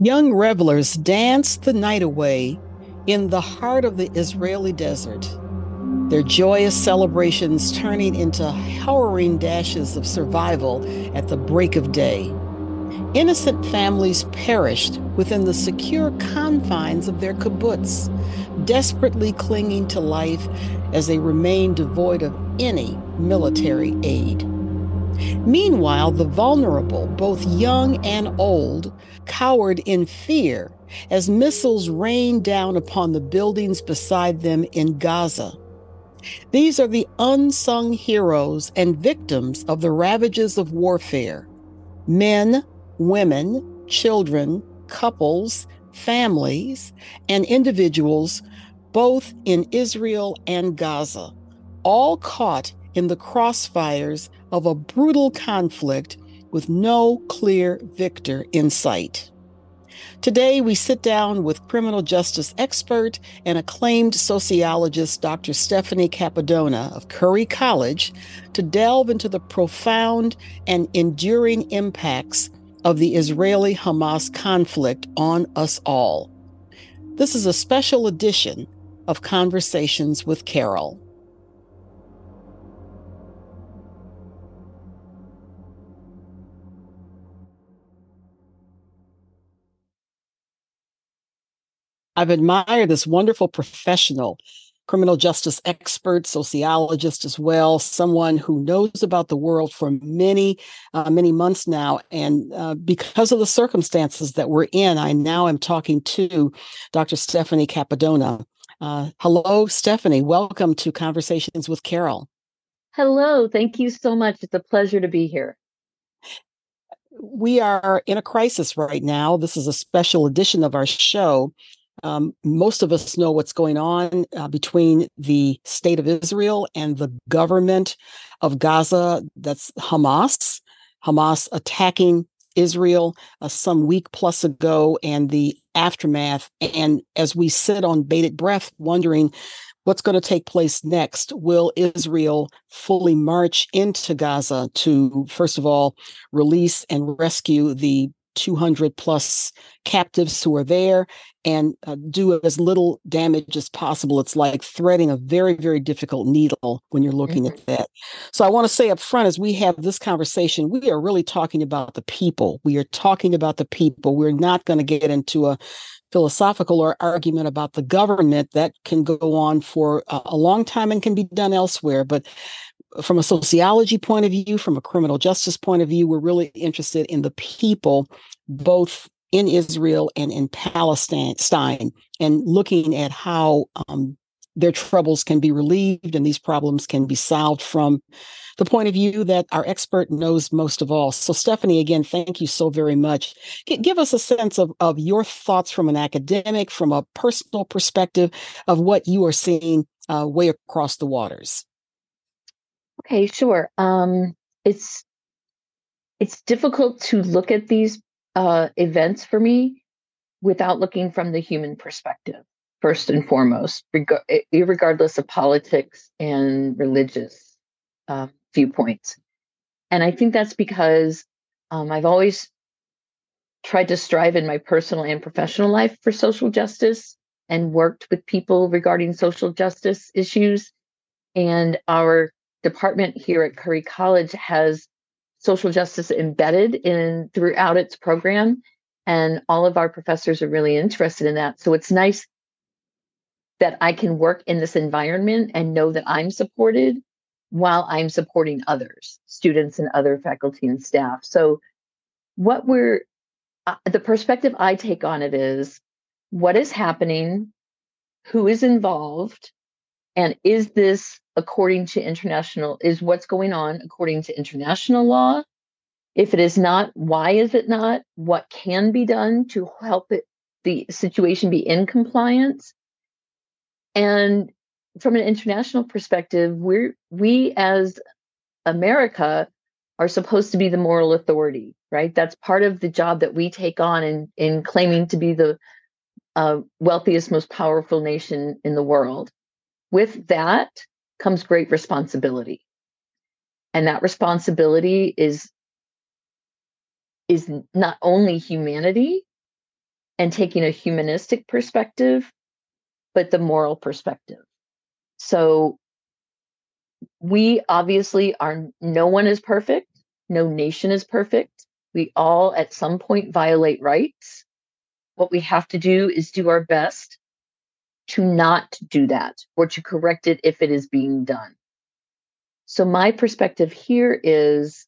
Young revelers danced the night away in the heart of the Israeli desert, their joyous celebrations turning into harrowing dashes of survival at the break of day. Innocent families perished within the secure confines of their kibbutz, desperately clinging to life as they remained devoid of any military aid. Meanwhile, the vulnerable, both young and old, cowered in fear as missiles rained down upon the buildings beside them in Gaza. These are the unsung heroes and victims of the ravages of warfare men, women, children, couples, families, and individuals, both in Israel and Gaza, all caught in the crossfires of a brutal conflict with no clear victor in sight. Today, we sit down with criminal justice expert and acclaimed sociologist Dr. Stephanie Cappadona of Curry College to delve into the profound and enduring impacts of the Israeli Hamas conflict on us all. This is a special edition of Conversations with Carole. I've admired this wonderful professional, criminal justice expert, sociologist as well, someone who knows about the world for many, uh, many months now. And uh, because of the circumstances that we're in, I now am talking to Dr. Stephanie Cappadona. Uh, hello, Stephanie. Welcome to Conversations with Carole. Hello. Thank you so much. It's a pleasure to be here we are in a crisis right now. This is a special edition of our show. Um, most of us know what's going on uh, between the state of Israel and the government of Gaza. That's Hamas. Hamas attacking Israel uh, some week plus ago, and the aftermath. And as we sit on bated breath, wondering what's going to take place next. Will Israel fully march into Gaza to, first of all, release and rescue the 200 plus captives who are there and uh, do as little damage as possible. It's like threading a very, very difficult needle when you're looking mm-hmm. at that. So I want to say up front, as we have this conversation, we are really talking about the people. We are talking about the people. We're not going to get into a philosophical or argument about the government that can go on for a, a long time and can be done elsewhere. But from a sociology point of view, from a criminal justice point of view, we're really interested in the people, both in Israel and in Palestine, and looking at how um, their troubles can be relieved and these problems can be solved from the point of view that our expert knows most of all. So, Stephanie, again, thank you so very much. G- give us a sense of, of your thoughts from an academic, from a personal perspective of what you are seeing uh, way across the waters. Okay, sure. Um, it's it's difficult to look at these uh, events for me without looking from the human perspective first and foremost, reg- regardless of politics and religious uh, viewpoints. And I think that's because um, I've always tried to strive in my personal and professional life for social justice and worked with people regarding social justice issues. And our department here at Curry College has social justice embedded in throughout its program and all of our professors are really interested in that. So it's nice that I can work in this environment and know that I'm supported while I'm supporting others, students and other faculty and staff. So what we're uh, the perspective I take on it is what is happening, who is involved, and is this according to international, is what's going on according to international law? If it is not, why is it not? What can be done to help it, the situation be in compliance? And from an international perspective, we're we as America are supposed to be the moral authority, right? That's part of the job that we take on in in claiming to be the uh, wealthiest, most powerful nation in the world. With that comes great responsibility. And that responsibility is is not only humanity, and taking a humanistic perspective, but the moral perspective. So we obviously are, no one is perfect, no nation is perfect. We all at some point violate rights. What we have to do is do our best to not do that or to correct it if it is being done. So, my perspective here is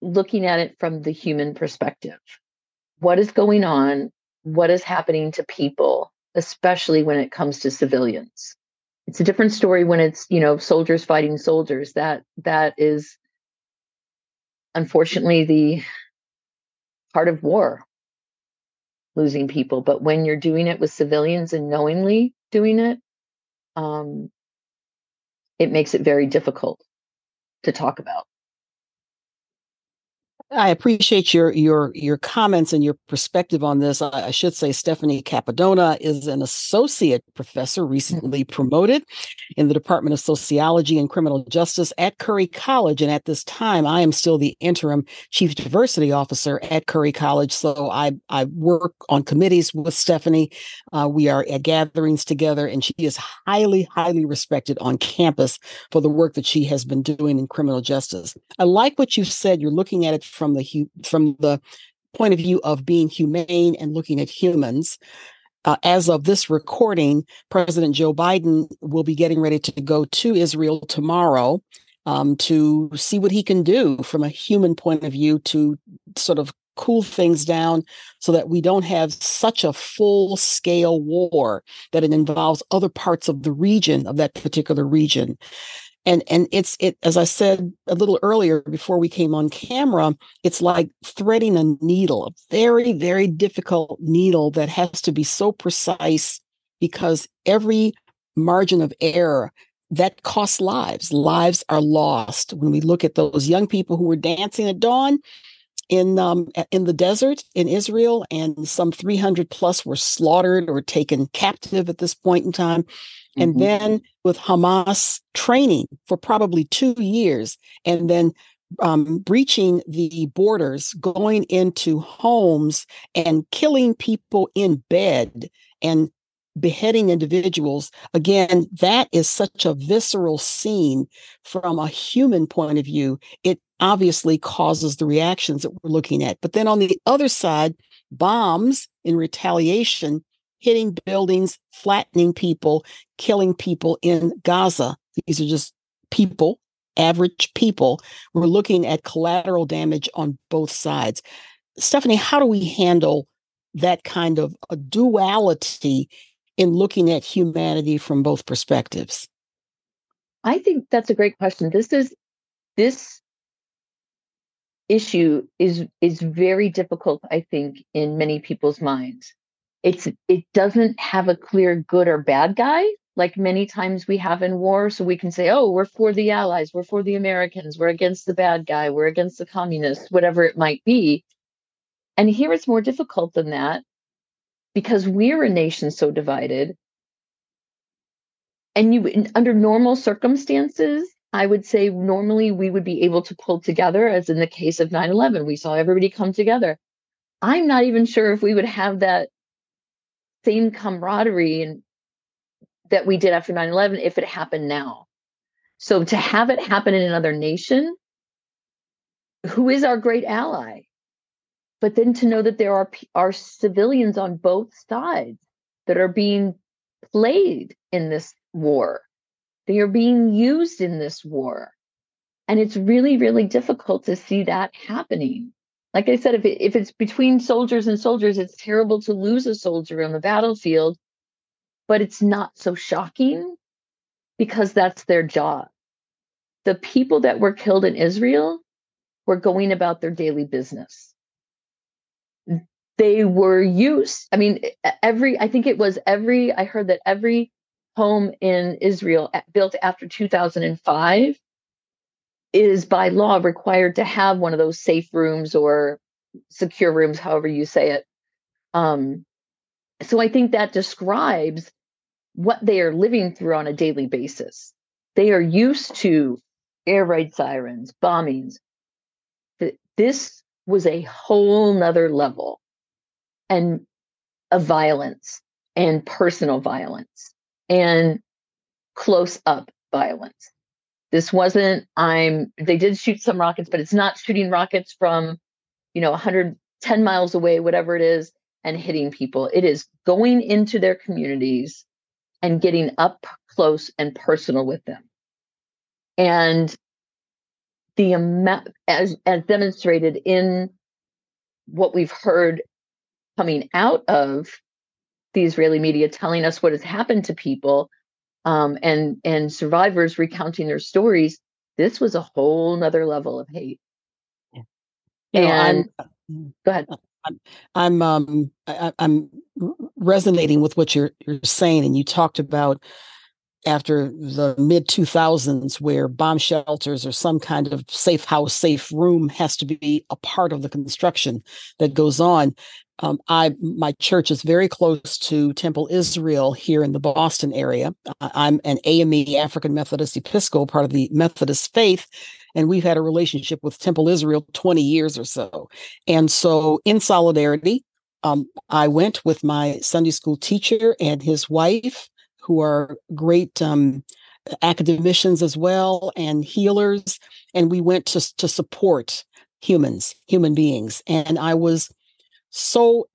looking at it from the human perspective. What is going on? What is happening to people, especially when it comes to civilians? It's a different story when it's, you know, soldiers fighting soldiers. That that is unfortunately the part of war losing people but when you're doing it with civilians and knowingly doing it um, it makes it very difficult to talk about I appreciate your your your comments and your perspective on this. I, I, should say Stephanie Cappadona is an associate professor recently promoted in the Department of Sociology and Criminal Justice at Curry College, and at this time, I am still the interim chief diversity officer at Curry College. So I I work on committees with Stephanie. Uh, we are at gatherings together, and she is highly highly respected on campus for the work that she has been doing in criminal justice. I like what you said. You're looking at it from the from the point of view of being humane and looking at humans. Uh, as of this recording, President Joe Biden will be getting ready to go to Israel tomorrow um, to see what he can do from a human point of view to sort of cool things down so that we don't have such a full scale war that it involves other parts of the region of that particular region and and it's it as i said a little earlier before we came on camera it's like threading a needle a very very difficult needle that has to be so precise because every margin of error that costs lives lives are lost when we look at those young people who were dancing at dawn in um, in the desert in Israel, and some 300 plus were slaughtered or taken captive at this point in time. And mm-hmm. then with Hamas training for probably two years, and then um, breaching the borders, going into homes and killing people in bed and beheading individuals. Again, that is such a visceral scene from a human point of view. It obviously causes the reactions that we're looking at. But then on the other side, bombs in retaliation hitting buildings, flattening people, killing people in Gaza. These are just people, average people. We're looking at collateral damage on both sides. Stephanie, how do we handle that kind of a duality in looking at humanity from both perspectives? I think that's a great question. This is this issue is is very difficult i think in many people's minds it's it doesn't have a clear good or bad guy like many times we have in war so we can say oh we're for the allies we're for the americans we're against the bad guy we're against the communists whatever it might be. And here it's more difficult than that because we're a nation so divided. And you under normal circumstances i would say normally we would be able to pull together as in the case of 9-11 we saw everybody come together. I'm not even sure if we would have that same camaraderie and that we did after 9-11 if it happened now. So to have it happen in another nation who is our great ally? But then to know that there are are civilians on both sides that are being played in this war. They are being used in this war. And it's really really difficult to see that happening like I said, if it, if it's between soldiers and soldiers, it's terrible to lose a soldier on the battlefield, but it's not so shocking because that's their job. The people that were killed in Israel were going about their daily business. They were used. I mean, every I think it was every I heard that every home in Israel eh, built after 2005 is by law required to have one of those safe rooms or secure rooms, however you say it. Um, so I think that describes what they are living through on a daily basis. They are used to air raid sirens, bombings. This was a whole nother level. And of violence and personal violence and close up violence. This wasn't, I'm, they did shoot some rockets, but it's not shooting rockets from, you know, 110 miles away, whatever it is, and hitting people. It is going into their communities and getting up close and personal with them. And the amount, as, as demonstrated in what we've heard coming out of the Israeli media telling us what has happened to people um, and and survivors recounting their stories, this was a whole nother level of hate. And know, I'm, go ahead. I'm, I'm um I, I'm resonating with what you're you're saying, and you talked about after the mid 2000s where bomb shelters or some kind of safe house safe room has to be a part of the construction that goes on um, i my church is very close to temple israel here in the boston area i'm an ame african methodist episcopal part of the methodist faith and we've had a relationship with temple israel 20 years or so and so in solidarity um, i went with my sunday school teacher and his wife who are great um, academicians as well and healers. And we went to, to support humans, human beings. And I was so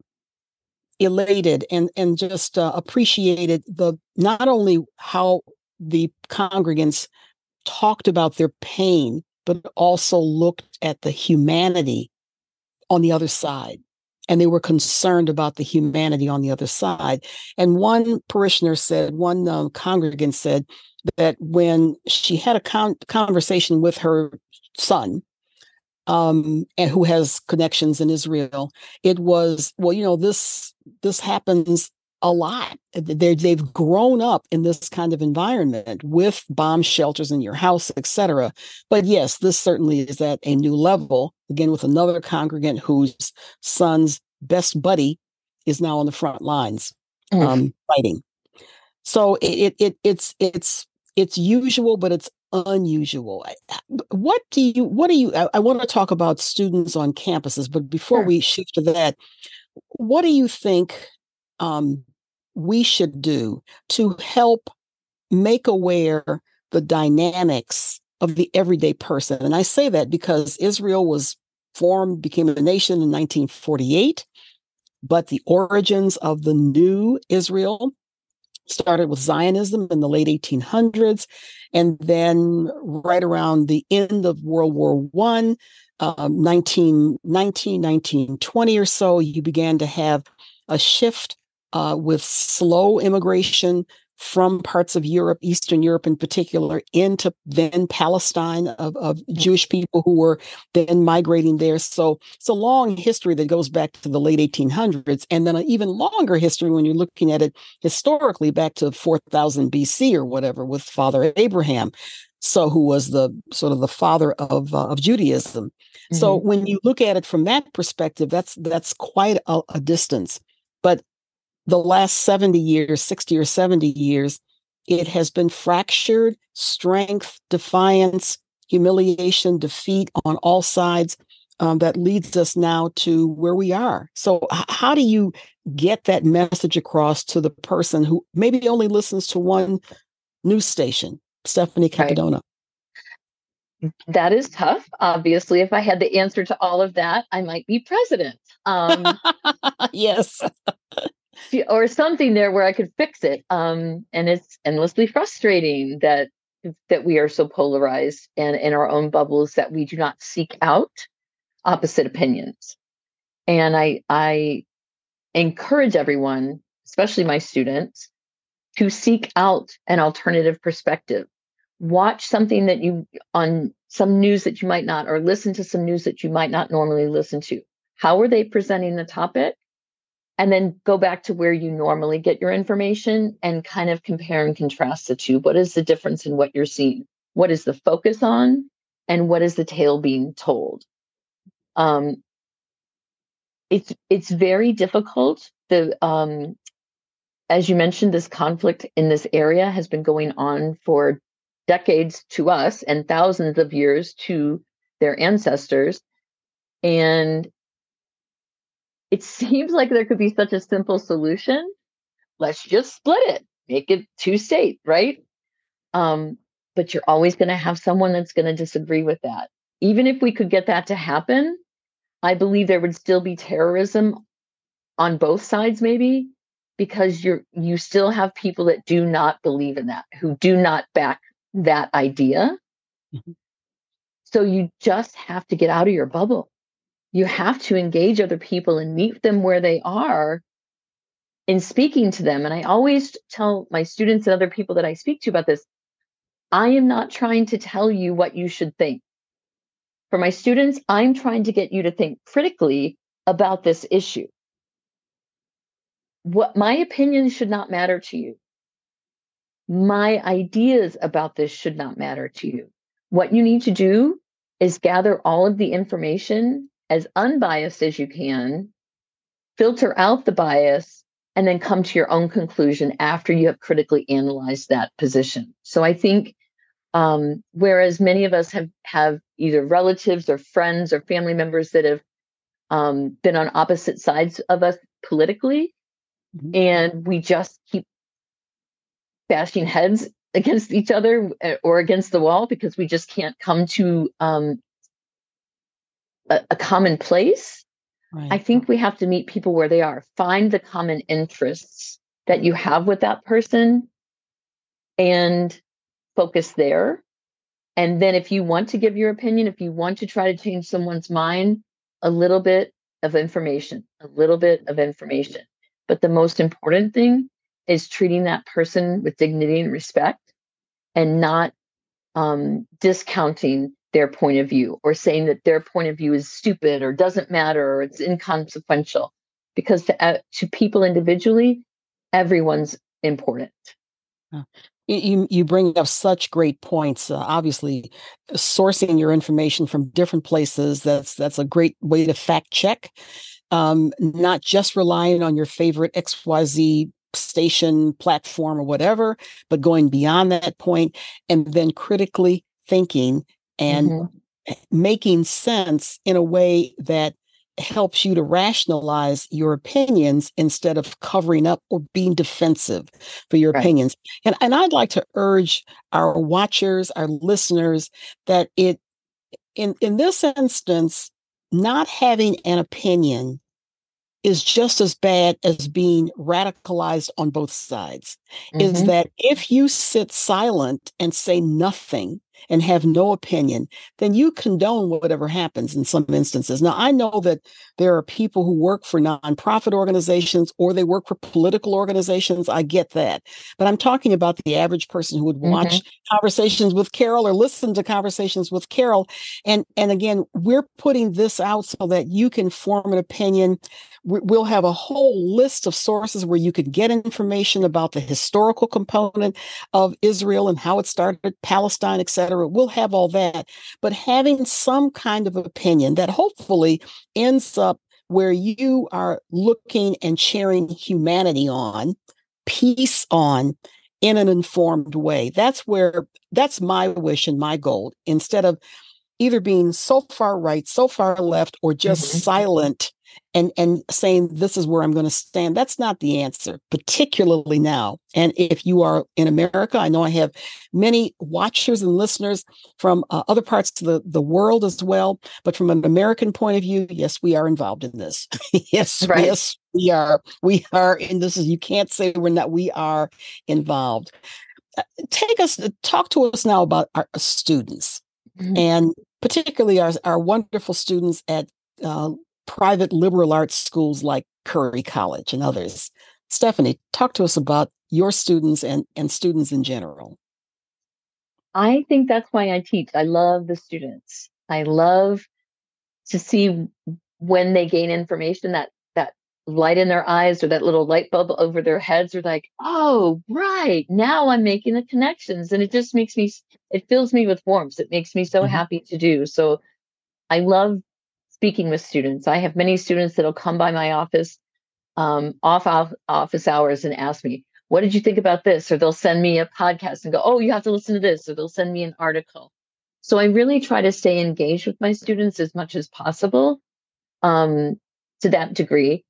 elated and, and just uh, appreciated the not only how the congregants talked about their pain, but also looked at the humanity on the other side and they were concerned about the humanity on the other side. And one parishioner said, one um, congregant said that when she had a con- conversation with her son, um, and who has connections in Israel, it was well, you know, this this happens a lot. they they've grown up in this kind of environment with bomb shelters in your house, etc. But yes, this certainly is at a new level. Again, with another congregant whose son's best buddy is now on the front lines mm. um, fighting. So it, it it's it's it's usual, but it's unusual. What do you what do you I, I want to talk about students on campuses, but before sure. we shift to that, what do you think um, we should do to help make aware the dynamics of the everyday person. And I say that because Israel was formed, became a nation in 1948, but the origins of the new Israel started with Zionism in the late 1800s. And then right around the end of World War One, um, 1919, 1920 or so, you began to have a shift uh, with slow immigration from parts of Europe, Eastern Europe in particular, into then Palestine of, of. Jewish people who were then migrating there. So it's a long history that goes back to the late 1800s, and then an even longer history when you're looking at it historically back to 4000 BC or whatever with Father Abraham. So, who was the sort of the father of uh, of Judaism? Mm-hmm. So, when you look at it from that perspective, that's that's quite a, a distance. The last 70 years, 60 or 70 years, it has been fractured, strength, defiance, humiliation, defeat on all sides. Um, that leads us now to where we are. So, h- how do you get that message across to the person who maybe only listens to one news station, Stephanie Cappadona? Right. That is tough. Obviously, if I had the answer to all of that, I might be president. Um, yes. Or something there where I could fix it. Um, and it's endlessly frustrating that that we are so polarized and in our own bubbles that we do not seek out opposite opinions. And I I encourage everyone, especially my students, to seek out an alternative perspective. Watch something that you on some news that you might not, or listen to some news that you might not normally listen to. How are they presenting the topic? And then go back to where you normally get your information and kind of compare and contrast the two. What is the difference in what you're seeing? What is the focus on? And what is the tale being told? Um, it's it's very difficult. The um, as you mentioned, this conflict in this area has been going on for decades to us and thousands of years to their ancestors. And it seems like there could be such a simple solution. Let's just split it, make it two states, right? Um, but you're always going to have someone that's going to disagree with that. Even if we could get that to happen, I believe there would still be terrorism on both sides, maybe because you're you still have people that do not believe in that, who do not back that idea. Mm-hmm. So you just have to get out of your bubble. You have to engage other people and meet them where they are in speaking to them. And I always tell my students and other people that I speak to about this I am not trying to tell you what you should think. For my students, I'm trying to get you to think critically about this issue. What my opinion should not matter to you. My ideas about this should not matter to you. What you need to do is gather all of the information as unbiased as you can, filter out the bias, and then come to your own conclusion after you have critically analyzed that position. So I think um, whereas many of us have have either relatives or friends or family members that have um, been on opposite sides of us politically, mm-hmm. and we just keep bashing heads against each other eh, or against the wall because we just can't come to um, a, a, common place. Right. I think we have to meet people where they are, find the common interests that you have with that person, and focus there. And then if you want to give your opinion, if you want to try to change someone's mind, a little bit of information, a little bit of information. But the most important thing is treating that person with dignity and respect and not um, discounting their point of view or saying that their point of view is stupid or doesn't matter or it's inconsequential. Because to, uh, to people individually, everyone's important you you bring up such great points. Uh, obviously, sourcing your information from different places that's that's a great way to fact check. Um, not just relying on your favorite XYZ station, platform, or whatever, but going beyond that point and then critically thinking and mm-hmm. making sense in a way that helps you to rationalize your opinions instead of covering up or being defensive for your right. opinions. And and I'd like to urge our watchers, our listeners that it in in this instance not having an opinion is just as bad as being radicalized on both sides. Mm-hmm. Is that if you sit silent and say nothing, and have no opinion, then you condone whatever happens in some instances. Now, I know that there are people who work for nonprofit organizations or they work for political organizations. I get that. But I'm talking about the average person who would watch mm-hmm. conversations with Carole or listen to conversations with Carole. And, and again, we're putting this out so that you can form an opinion. We'll have a whole list of sources where you can get information about the historical component of Israel and how it started, Palestine, etc We'll have all that. But having some kind of opinion that hopefully ends up where you are looking and cheering humanity on, peace on in an informed way. That's where that's my wish and my goal. Instead of either being so far right, so far left, or just mm-hmm. silent and and saying this is where I'm going to stand. That's not the answer, particularly now. And if you are in America, I know I have many watchers and listeners from uh, other parts of the, the world as well. But from an American point of view, yes, we are involved in this. yes, right. yes, we are. We are in this. Is you can't say we're not. We are involved. Uh, take us, talk to us now about our students, mm-hmm. and particularly our, our wonderful students at uh, private liberal arts schools like Curry College and others. Stephanie, talk to us about your students and, and students in general. I think that's why I teach. I love the students. I love to see when they gain information that that light in their eyes or that little light bulb over their heads are like, oh, right. Now I'm making the connections. And it just makes me, it fills me with warmth. It makes me so mm-hmm. happy to do. So I love speaking with students. I have many students that'll come by my office um, off, off office hours and ask me, "What did you think about this?" Or they'll send me a podcast and go, "Oh, you have to listen to this," or they'll send me an article. So I really try to stay engaged with my students as much as possible. Um, to that degree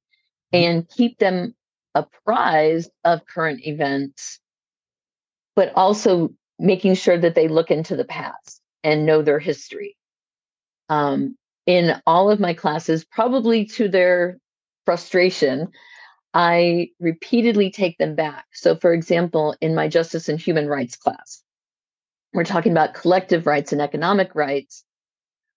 and keep them apprised of current events, but also making sure that they look into the past and know their history. Um, in all of my classes, probably to their frustration, I repeatedly take them back. So, for example, in my justice and human rights class, we're talking about collective rights and economic rights,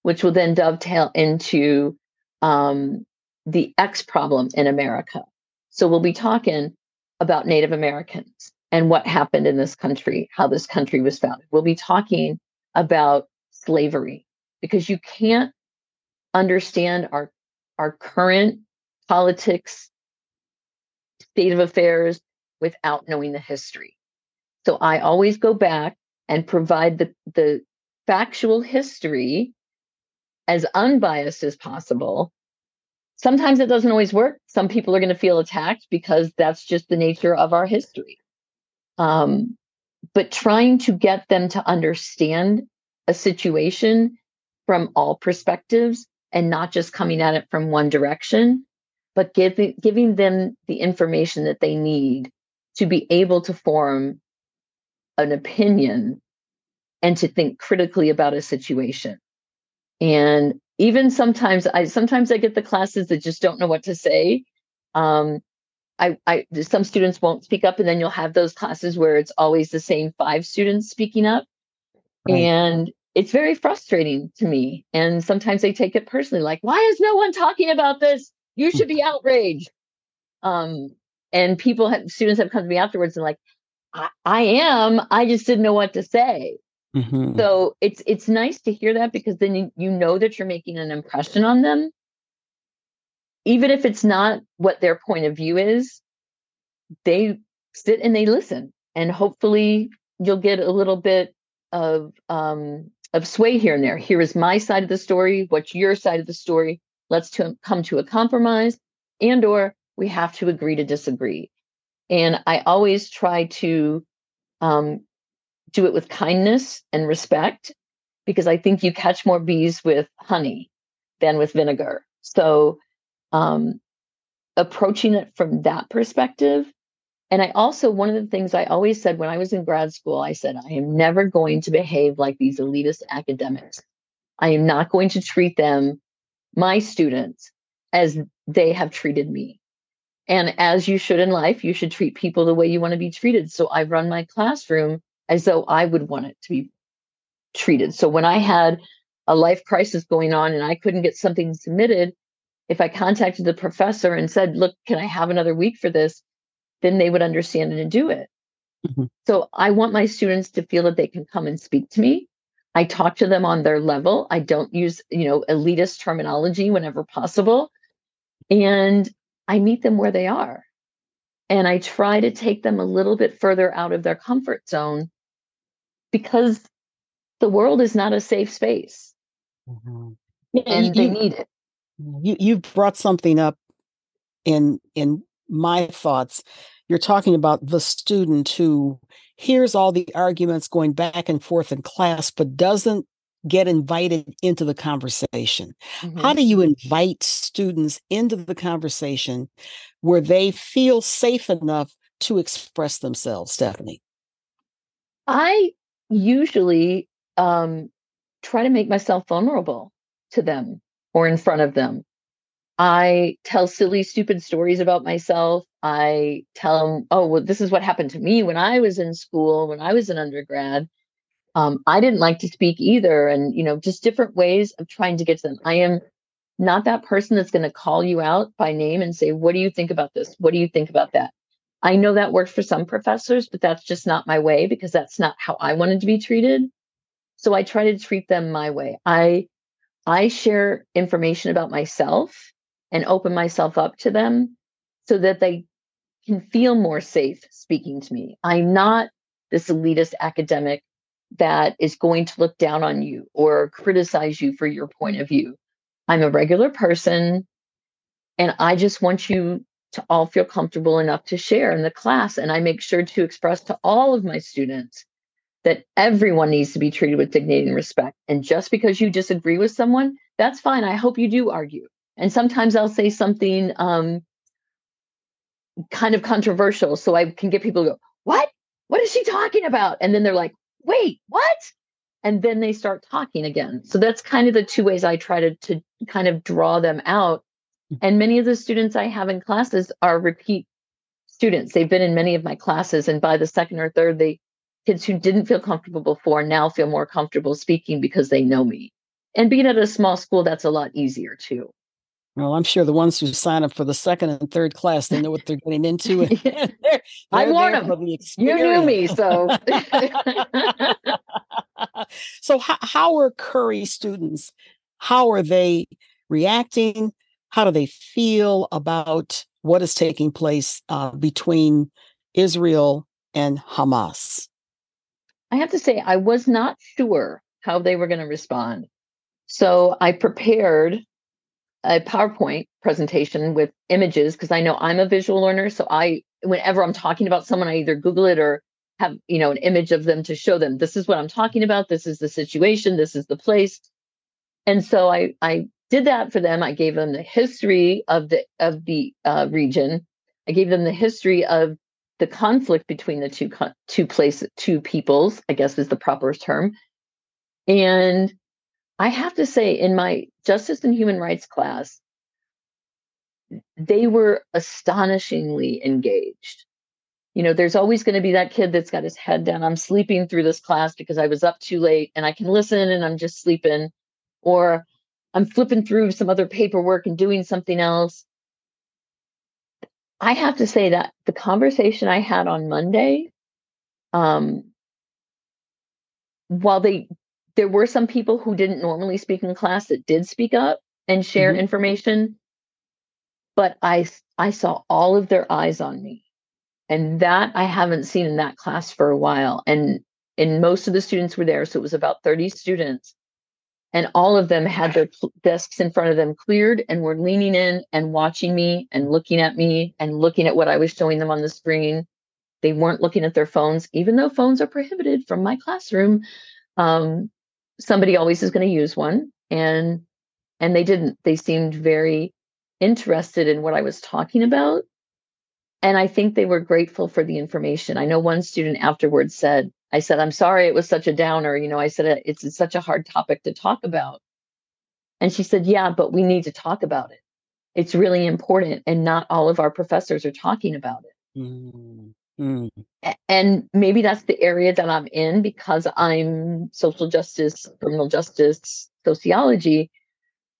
which will then dovetail into um, the X problem in America. So, we'll be talking about Native Americans and what happened in this country, how this country was founded. We'll be talking about slavery because you can't understand our our current politics state of affairs without knowing the history. So i always go back and provide the the factual history as unbiased as possible. Sometimes it doesn't always work. Some people are going to feel attacked because that's just the nature of our history. Um, but trying to get them to understand a situation from all perspectives and not just coming at it from one direction, but giving giving them the information that they need to be able to form an opinion and to think critically about a situation. And even sometimes I sometimes I get the classes that just don't know what to say. Um, I, I some students won't speak up, and then you'll have those classes where it's always the same five students speaking up. Right. And it's very frustrating to me. And sometimes they take it personally, like, why is no one talking about this? You should be outraged. Um, and people have students have come to me afterwards and like, I, I am, I just didn't know what to say. Mm-hmm. So it's it's nice to hear that because then you, you know that you're making an impression on them. Even if it's not what their point of view is, they sit and they listen. And hopefully you'll get a little bit of um, of sway here and there. Here is my side of the story. What's your side of the story? Let's to come to a compromise, and or we have to agree to disagree. And I always try to um, do it with kindness and respect because I think you catch more bees with honey than with vinegar. So um, approaching it from that perspective and I also, one of the things I always said when I was in grad school, I said, I am never going to behave like these elitist academics. I am not going to treat them, my students, as they have treated me. And as you should in life, you should treat people the way you want to be treated. So I run my classroom as though I would want it to be treated. So when I had a life crisis going on and I couldn't get something submitted, if I contacted the professor and said, Look, can I have another week for this? Then they would understand it and do it. Mm-hmm. So I want my students to feel that they can come and speak to me. I talk to them on their level. I don't use, you know, elitist terminology whenever possible. And I meet them where they are. And I try to take them a little bit further out of their comfort zone because the world is not a safe space. Mm-hmm. and you, they need it. You you brought something up in in my thoughts. You're talking about the student who hears all the arguments going back and forth in class, but doesn't get invited into the conversation. Mm-hmm. How do you invite students into the conversation where they feel safe enough to express themselves, Stephanie? I usually um, try to make myself vulnerable to them or in front of them. I tell silly, stupid stories about myself. I tell them, oh, well, this is what happened to me when I was in school, when I was an undergrad. Um, I didn't like to speak either. And, you know, just different ways of trying to get to them. I am not that person that's going to call you out by name and say, what do you think about this? What do you think about that? I know that works for some professors, but that's just not my way because that's not how I wanted to be treated. So I try to treat them my way. I I share information about myself and open myself up to them so that they can feel more safe speaking to me. I'm not this elitist academic that is going to look down on you or criticize you for your point of view. I'm a regular person and I just want you to all feel comfortable enough to share in the class. And I make sure to express to all of my students that everyone needs to be treated with dignity and respect. And just because you disagree with someone, that's fine. I hope you do argue And sometimes I'll say something um, kind of controversial so I can get people to go, What? What is she talking about? And then they're like, Wait, what? And then they start talking again. So that's kind of the two ways I try to, to kind of draw them out. Mm. And many of the students I have in classes are repeat students. They've been in many of my classes, and by the second or third, they kids who didn't feel comfortable before now feel more comfortable speaking because they know me. And being at a small school, that's a lot easier too. Well, I'm sure the ones who sign up for the second and third class, they know what they're getting into. they're, they're I warn them. The you knew me, so. so, how, how are Curry students? How are they reacting? How do they feel about what is taking place uh, between Israel and Hamas? I have to say, I was not sure how they were going to respond. So I prepared a PowerPoint presentation with images because I know I'm a visual learner. So I, whenever I'm talking about someone, I either Google it or have, you know, an image of them to show them this is what I'm talking about. This is the situation. This is the place. And so I, I did that for them. I gave them the history of the of the uh, region. I gave them the history of the conflict between the two two places, two peoples. I guess is the proper term. And I have to say, in my justice and human rights class, they were astonishingly engaged. You know, there's always going to be that kid that's got his head down. I'm sleeping through this class because I was up too late and I can listen and I'm just sleeping. Or I'm flipping through some other paperwork and doing something else. I have to say that the conversation I had on Monday, um, while they there were some people who didn't normally speak in class that did speak up and share mm-hmm. information, but I I saw all of their eyes on me, and that I haven't seen in that class for a while. And and most of the students were there, so it was about thirty students, and all of them had their desks in front of them cleared and were leaning in and watching me and looking at me and looking at what I was showing them on the screen. They weren't looking at their phones, even though phones are prohibited from my classroom. Um, somebody always is going to use one, and and they didn't. They seemed very interested in what I was talking about, and I think they were grateful for the information. I know one student afterwards said, I said, I'm sorry it was such a downer. You know, I said, it's, such a hard topic to talk about. And she said, Yeah, but we need to talk about it. It's really important. And not all of our professors are talking about it. Mm. Mm-hmm. And maybe that's the area that I'm in because I'm social justice, criminal justice, sociology.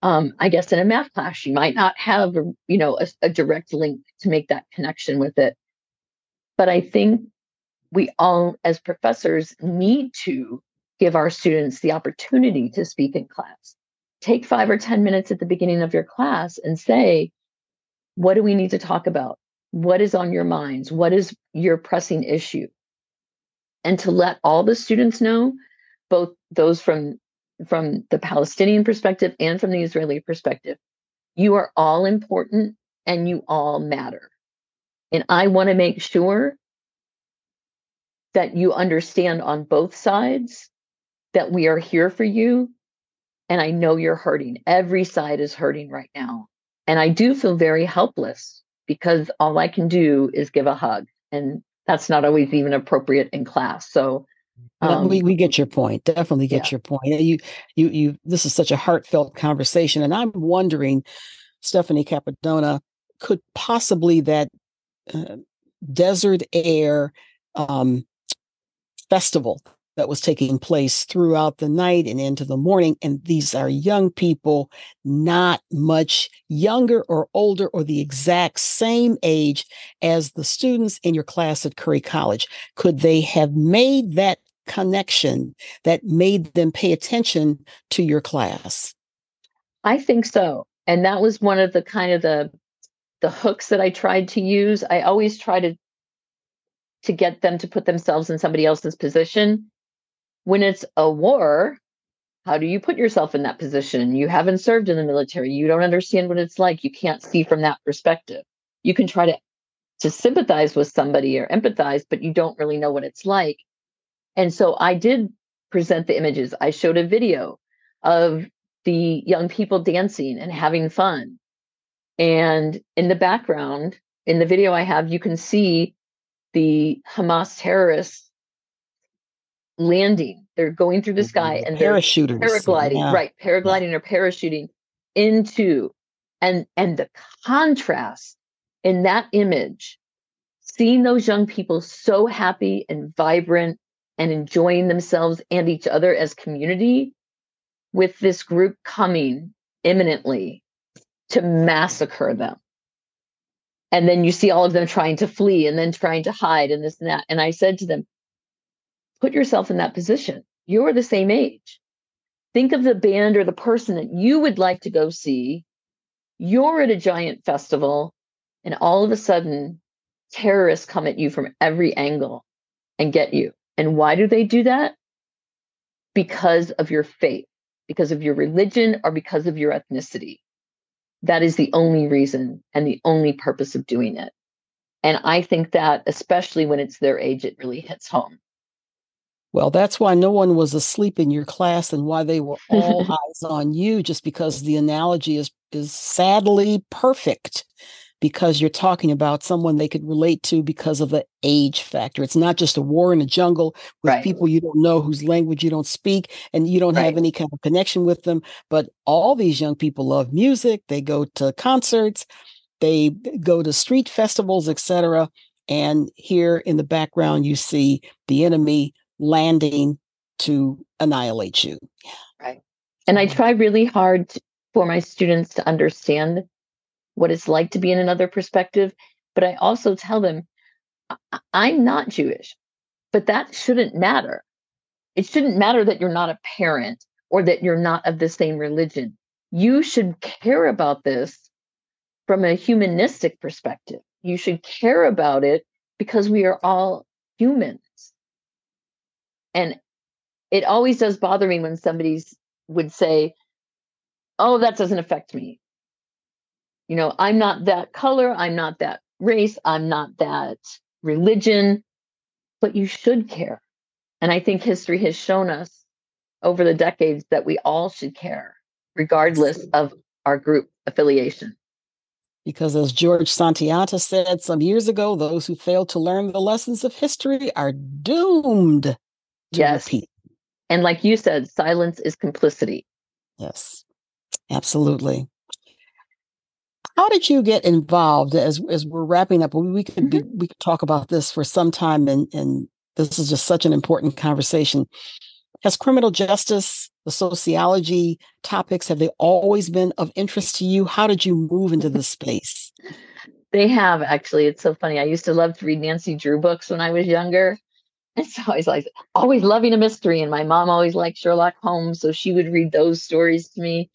Um, I guess in a math class, you might not have, you know, a, a direct link to make that connection with it. But I think we all, as professors, need to give our students the opportunity to speak in class. Take five or 10 minutes at the beginning of your class and say, What do we need to talk about? What is on your minds? What is your pressing issue? And to let all the students know, both those from, from the Palestinian perspective and from the Israeli perspective, you are all important and you all matter. And I want to make sure that you understand on both sides that we are here for you. And I know you're hurting. Every side is hurting right now. And I do feel very helpless because all I can do is give a hug. And that's not always even appropriate in class. So um, we, we get your point. Definitely get yeah. your point. You, you, you, this is such a heartfelt conversation. And I'm wondering, Stephanie Cappadona, could possibly that uh, desert air um, festival that was taking place throughout the night and into the morning. And these are young people, not much younger or older or the exact same age as the students in your class at Curry College. Could they have made that connection that made them pay attention to your class? I think so. And that was one of the kind of the the hooks that I tried to use. I always try to to get them to put themselves in somebody else's position. When it's a war, how do you put yourself in that position? You haven't served in the military. You don't understand what it's like. You can't see from that perspective. You can try to to sympathize with somebody or empathize, but you don't really know what it's like. And so I did present the images. I showed a video of the young people dancing and having fun. And in the background, in the video I have, you can see the Hamas terrorists landing. They're going through the mm-hmm. sky and they're paragliding, yeah. right? Paragliding or parachuting into and and the contrast in that image, seeing those young people so happy and vibrant and enjoying themselves and each other as community with this group coming imminently to massacre them. And then you see all of them trying to flee and then trying to hide and this and that. And I said to them, put yourself in that position. You're the same age. Think of the band or the person that you would like to go see. You're at a giant festival, and all of a sudden, terrorists come at you from every angle and get you. And why do they do that? Because of your faith, because of your religion, or because of your ethnicity. That is the only reason and the only purpose of doing it. And I think that, especially when it's their age, it really hits home. Well, that's why no one was asleep in your class and why they were all eyes on you, just because the analogy is is sadly perfect because you're talking about someone they could relate to because of the age factor. It's not just a war in a jungle with right. people you don't know whose language you don't speak and you don't right. have any kind of connection with them. But all these young people love music. They go to concerts, they go to street festivals, etc. And here in the background, you see the enemy landing to annihilate you. Right. And I mm-hmm. try really hard for my students to understand what it's like to be in another perspective. But I also tell them, I'm not Jewish, but that shouldn't matter. It shouldn't matter that you're not a parent or that you're not of the same religion. You should care about this from a humanistic perspective. You should care about it because we are all humans. And it always does bother me when somebody would say, Oh, that doesn't affect me you know, I'm not that color, I'm not that race, I'm not that religion, but you should care. And I think history has shown us over the decades that we all should care, regardless of our group affiliation. Because as George Santayana said some years ago, those who fail to learn the lessons of history are doomed yes. repeat. And like you said, silence is complicity. Yes, absolutely. How did you get involved as as we're wrapping up? We could be, mm-hmm. we could talk about this for some time, and and this is just such an important conversation. Has criminal justice, the sociology topics, have they always been of interest to you? How did you move into this space? They have actually. It's so funny. I used to love to read Nancy Drew books when I was younger. It's always like always loving a mystery, and my mom always liked Sherlock Holmes, so she would read those stories to me.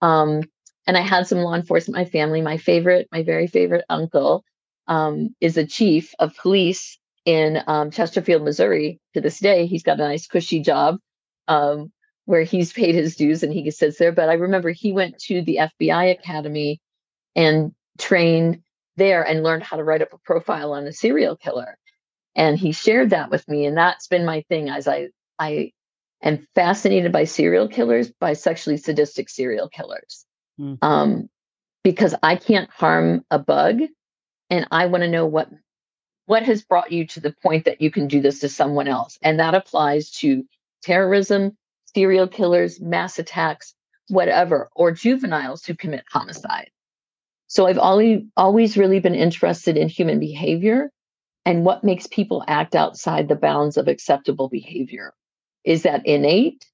Um, and I had some law enforcement in my family. My favorite, my very favorite uncle um, is a chief of police in um, Chesterfield, Missouri. To this day, he's got a nice cushy job um, where he's paid his dues and he sits there. But I remember he went to the FBI Academy and trained there and learned how to write up a profile on a serial killer. And he shared that with me, and that's been my thing. As I I am fascinated by serial killers, by sexually sadistic serial killers mm-hmm. um, because I can't harm a bug, and I want to know what what has brought you to the point that you can do this to someone else, and that applies to terrorism, serial killers, mass attacks, whatever, or juveniles who commit homicide. So I've always always really been interested in human behavior and what makes people act outside the bounds of acceptable behavior. Is that innate?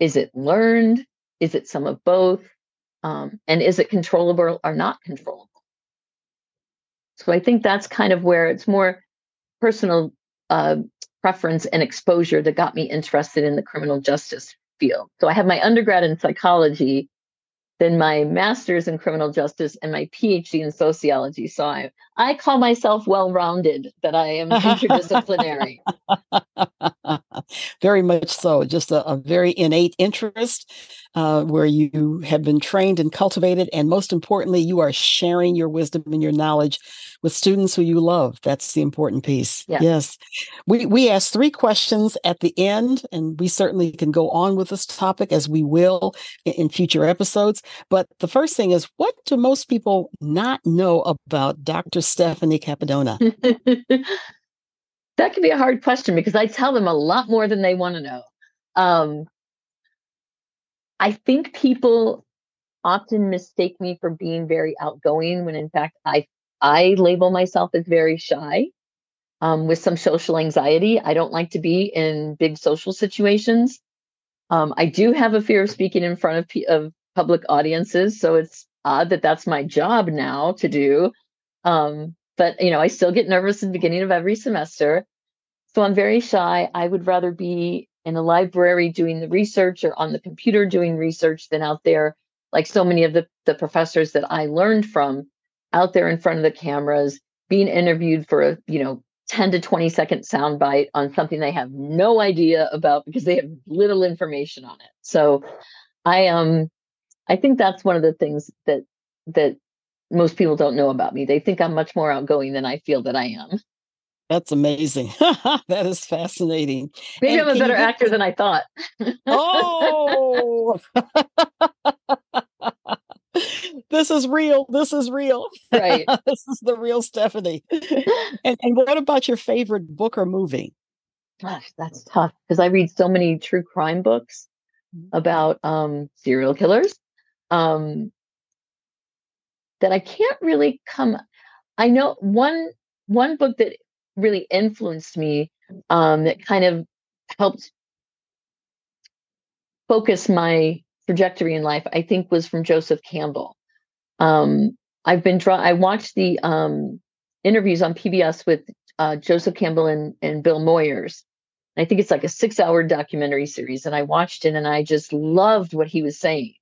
Is it learned? Is it some of both? Um, and is it controllable or not controllable? So I think that's kind of where it's more personal uh, preference and exposure that got me interested in the criminal justice field. So I have my undergrad in psychology, then my master's in criminal justice, and my PhD in sociology. So I, I call myself well rounded, that I am interdisciplinary. very much so. Just a, a very innate interest uh, where you have been trained and cultivated. And most importantly, you are sharing your wisdom and your knowledge with students who you love. That's the important piece. Yeah. Yes. We, we ask three questions at the end, and we certainly can go on with this topic as we will in, in future episodes. But the first thing is what do most people not know about Dr. Stephanie Cappadona? that can be a hard question because I tell them a lot more than they want to know. Um, I think people often mistake me for being very outgoing when in fact I I label myself as very shy um, with some social anxiety. I don't like to be in big social situations. Um, I do have a fear of speaking in front of, of public audiences, so it's odd that that's my job now to do. Um, but you know, I still get nervous in the beginning of every semester. So I'm very shy. I would rather be in a library doing the research or on the computer doing research than out there like so many of the, the professors that I learned from out there in front of the cameras being interviewed for a you know 10 to 20 second soundbite on something they have no idea about because they have little information on it. So i um i think that's one of the things that that most people don't know about me. They think i'm much more outgoing than i feel that i am that's amazing. that is fascinating. Maybe and I'm a better actor than I thought. oh, this is real. This is real. Right. this is the real Stephanie. and, and what about your favorite book or movie? Gosh, that's tough because I read so many true crime books mm-hmm. about um, serial killers um, that I can't really come. I know one one book that really influenced me um, that kind of helped focus my trajectory in life, I think was from Joseph Campbell. Um, I've been drawn, I watched the um, interviews on PBS with uh, Joseph Campbell and, and Bill Moyers. I think it's like a six hour documentary series. And I watched it and I just loved what he was saying.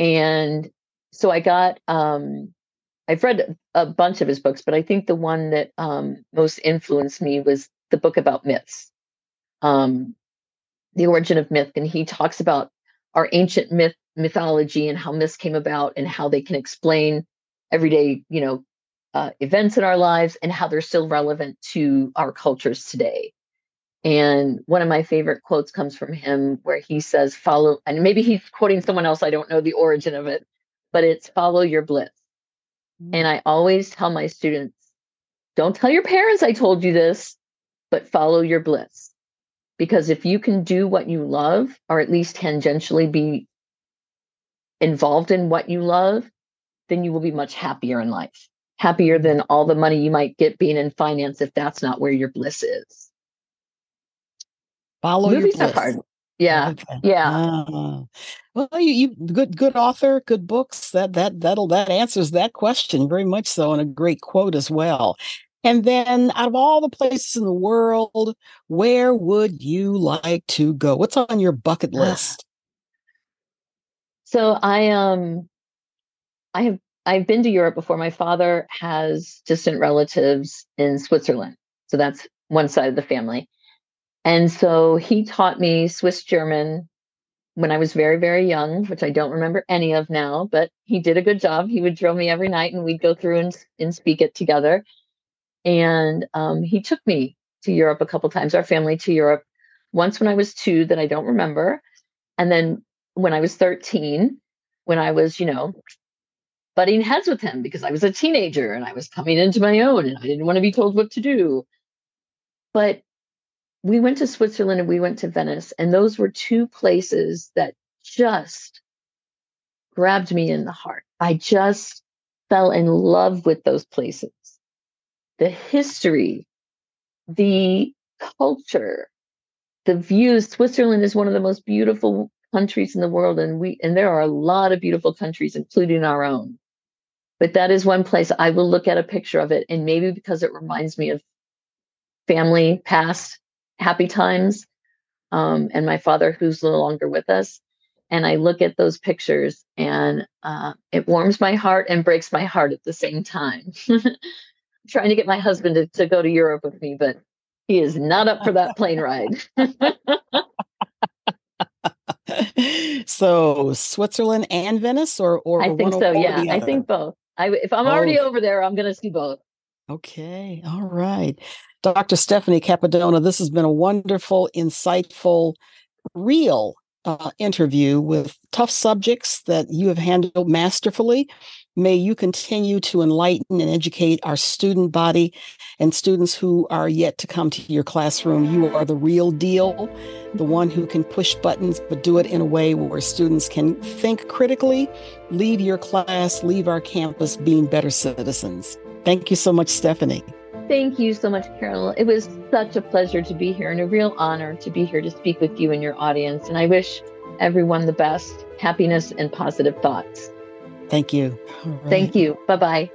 And so I got um, I've read a bunch of his books, but I think the one that um, most influenced me was the book about myths, um, the origin of myth, and he talks about our ancient myth mythology and how myths came about and how they can explain everyday, you know, uh, events in our lives and how they're still relevant to our cultures today. And one of my favorite quotes comes from him where he says, follow, and maybe he's quoting someone else, I don't know the origin of it, but it's follow your bliss. And mm. I always tell my students don't tell your parents I told you this, but follow your bliss. Because if you can do what you love, or at least tangentially be involved in what you love, then you will be much happier in life. Happier than all the money you might get being in finance if that's not where your bliss is. Follow Movies your bliss. Are hard. Yeah. Okay. Yeah. Ah. Well, you, you good good author, good books. That that that'll that answers that question very much so, and a great quote as well. And then, out of all the places in the world, where would you like to go? What's on your bucket ah. list? So I um, I have I've been to Europe before. My father has distant relatives in Switzerland, so that's one side of the family. And so he taught me Swiss German when I was very, very young, which I don't remember any of now, but he did a good job. He would drill me every night and we'd go through and, and speak it together. And um, he took me to Europe a couple times, our family to Europe, once when I was two that I don't remember. And then when I was 13, when I was, you know, butting heads with him because I was a teenager and I was coming into my own and I didn't want to be told what to do. But we went to Switzerland and we went to Venice, and those were two places that just grabbed me in the heart. I just fell in love with those places. The history, the culture, the views. Switzerland is one of the most beautiful countries in the world, and we and there are a lot of beautiful countries, including our own. But that is one place I will look at a picture of it, and maybe because it reminds me of family past happy times um, and my father who's no longer with us and i look at those pictures and uh, it warms my heart and breaks my heart at the same time trying to get my husband to, to go to europe with me but he is not up for that plane ride. so Switzerland and Venice, or or I think so. Yeah, I think both. I if I'm already over there, I'm going to see both. Okay, all right, Dr. Stephanie Cappadona. This has been a wonderful, insightful, real uh, interview with tough subjects that you have handled masterfully. May you continue to enlighten and educate our student body and students who are yet to come to your classroom. You are the real deal, the one who can push buttons, but do it in a way where students can think critically, leave your class, leave our campus being better citizens. Thank you so much, Stephanie. Thank you so much, Carole. It was such a pleasure to be here and a real honor to be here to speak with you and your audience. And I wish everyone the best happiness and positive thoughts. Thank you. Right. Thank you. Bye bye.